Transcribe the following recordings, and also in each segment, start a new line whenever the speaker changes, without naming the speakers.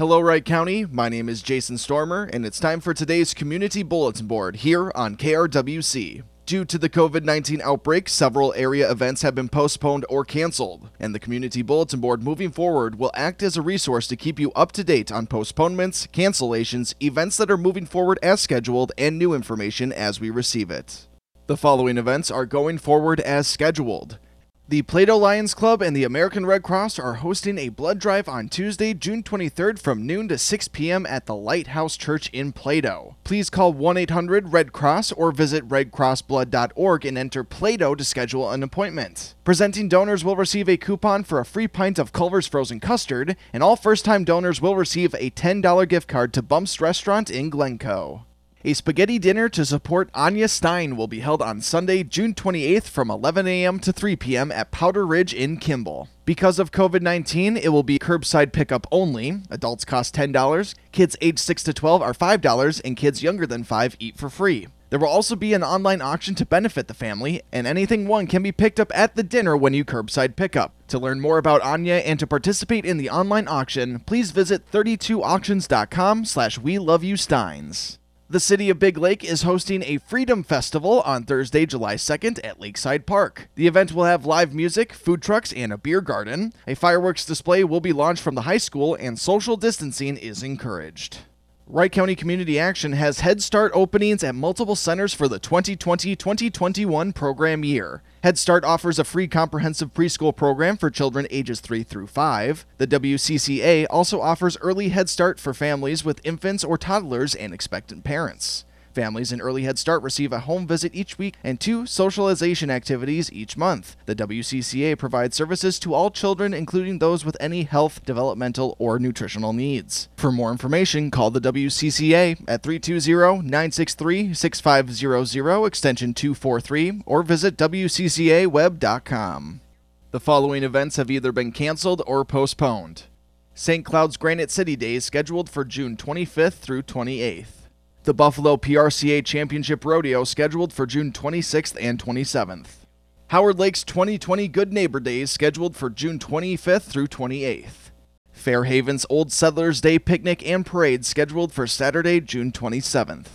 Hello, Wright County. My name is Jason Stormer, and it's time for today's Community Bulletin Board here on KRWC. Due to the COVID 19 outbreak, several area events have been postponed or canceled, and the Community Bulletin Board moving forward will act as a resource to keep you up to date on postponements, cancellations, events that are moving forward as scheduled, and new information as we receive it. The following events are going forward as scheduled. The Plato Lions Club and the American Red Cross are hosting a blood drive on Tuesday, June 23rd from noon to 6 p.m. at the Lighthouse Church in Plato. Please call 1 800 Red Cross or visit redcrossblood.org and enter Plato to schedule an appointment. Presenting donors will receive a coupon for a free pint of Culver's frozen custard, and all first time donors will receive a $10 gift card to Bumps Restaurant in Glencoe. A spaghetti dinner to support Anya Stein will be held on Sunday, June 28th from 11 a.m. to 3 p.m. at Powder Ridge in Kimball. Because of COVID 19, it will be curbside pickup only. Adults cost $10, kids age 6 to 12 are $5, and kids younger than 5 eat for free. There will also be an online auction to benefit the family, and anything won can be picked up at the dinner when you curbside pickup. To learn more about Anya and to participate in the online auction, please visit 32auctions.com slash we love you steins. The city of Big Lake is hosting a Freedom Festival on Thursday, July 2nd at Lakeside Park. The event will have live music, food trucks, and a beer garden. A fireworks display will be launched from the high school, and social distancing is encouraged. Wright County Community Action has Head Start openings at multiple centers for the 2020 2021 program year. Head Start offers a free comprehensive preschool program for children ages 3 through 5. The WCCA also offers early Head Start for families with infants or toddlers and expectant parents. Families in Early Head Start receive a home visit each week and two socialization activities each month. The WCCA provides services to all children, including those with any health, developmental, or nutritional needs. For more information, call the WCCA at 320 963 6500, extension 243, or visit WCCAweb.com. The following events have either been canceled or postponed. St. Cloud's Granite City Days scheduled for June 25th through 28th. The Buffalo PRCA Championship Rodeo scheduled for June 26th and 27th. Howard Lake's 2020 Good Neighbor Days scheduled for June 25th through 28th. Fairhaven's Old Settlers Day Picnic and Parade scheduled for Saturday, June 27th.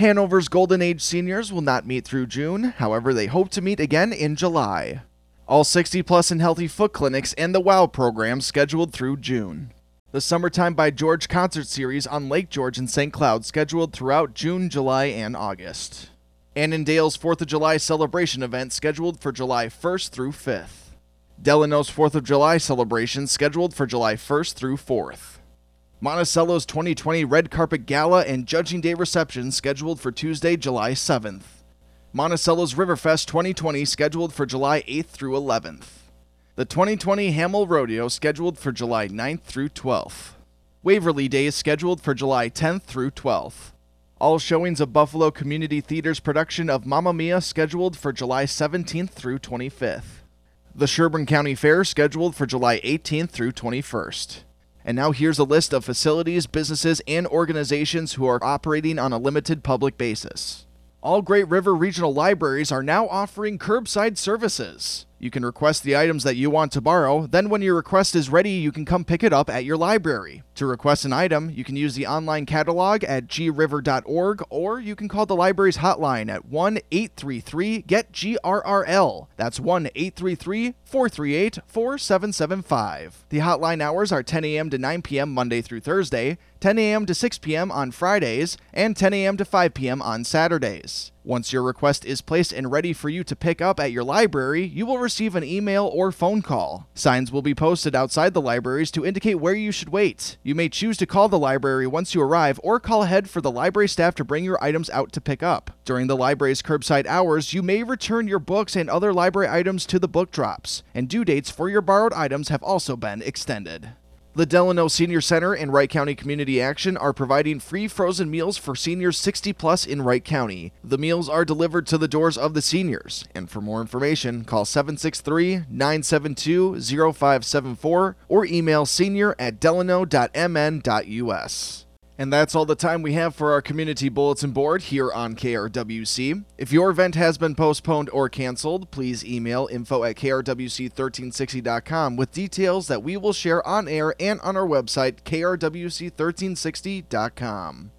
Hanover's Golden Age seniors will not meet through June, however, they hope to meet again in July. All 60 plus and healthy foot clinics and the WOW program scheduled through June. The Summertime by George concert series on Lake George in St. Cloud scheduled throughout June, July, and August. Annandale's 4th of July celebration event scheduled for July 1st through 5th. Delano's 4th of July celebration scheduled for July 1st through 4th. Monticello's 2020 Red Carpet Gala and Judging Day reception scheduled for Tuesday, July 7th. Monticello's Riverfest 2020 scheduled for July 8th through 11th. The 2020 Hamel Rodeo scheduled for July 9th through 12th. Waverly Day is scheduled for July 10th through 12th. All showings of Buffalo Community Theater's production of Mamma Mia scheduled for July 17th through 25th. The Sherburne County Fair scheduled for July 18th through 21st. And now here's a list of facilities, businesses, and organizations who are operating on a limited public basis. All Great River Regional Libraries are now offering curbside services. You can request the items that you want to borrow, then when your request is ready, you can come pick it up at your library. To request an item, you can use the online catalog at griver.org or you can call the library's hotline at 1 833 GET GRRL. That's 1 833 438 4775. The hotline hours are 10 a.m. to 9 p.m. Monday through Thursday, 10 a.m. to 6 p.m. on Fridays, and 10 a.m. to 5 p.m. on Saturdays. Once your request is placed and ready for you to pick up at your library, you will receive an email or phone call. Signs will be posted outside the libraries to indicate where you should wait. You may choose to call the library once you arrive or call ahead for the library staff to bring your items out to pick up. During the library's curbside hours, you may return your books and other library items to the book drops, and due dates for your borrowed items have also been extended. The Delano Senior Center and Wright County Community Action are providing free frozen meals for seniors 60 plus in Wright County. The meals are delivered to the doors of the seniors. And for more information, call 763 972 0574 or email senior at delano.mn.us. And that's all the time we have for our community bulletin board here on KRWC. If your event has been postponed or canceled, please email info at krwc1360.com with details that we will share on air and on our website, krwc1360.com.